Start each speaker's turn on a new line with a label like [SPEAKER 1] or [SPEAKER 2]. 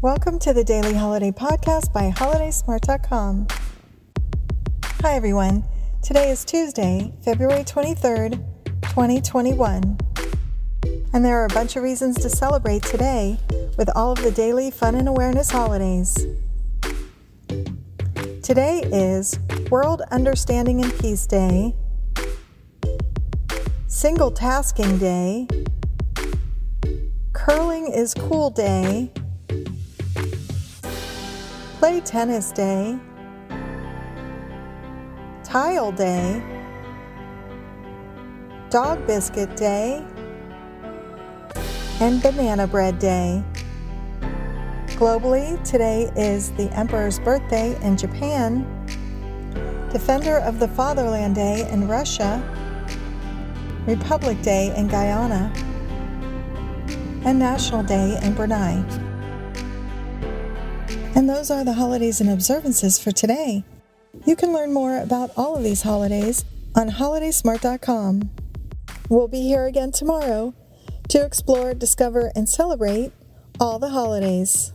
[SPEAKER 1] Welcome to the Daily Holiday Podcast by HolidaySmart.com. Hi, everyone. Today is Tuesday, February 23rd, 2021. And there are a bunch of reasons to celebrate today with all of the daily fun and awareness holidays. Today is World Understanding and Peace Day, Single Tasking Day, Curling is Cool Day, Play Tennis Day, Tile Day, Dog Biscuit Day, and Banana Bread Day. Globally, today is the Emperor's birthday in Japan, Defender of the Fatherland Day in Russia, Republic Day in Guyana, and National Day in Brunei. And those are the holidays and observances for today. You can learn more about all of these holidays on holidaysmart.com. We'll be here again tomorrow to explore, discover, and celebrate all the holidays.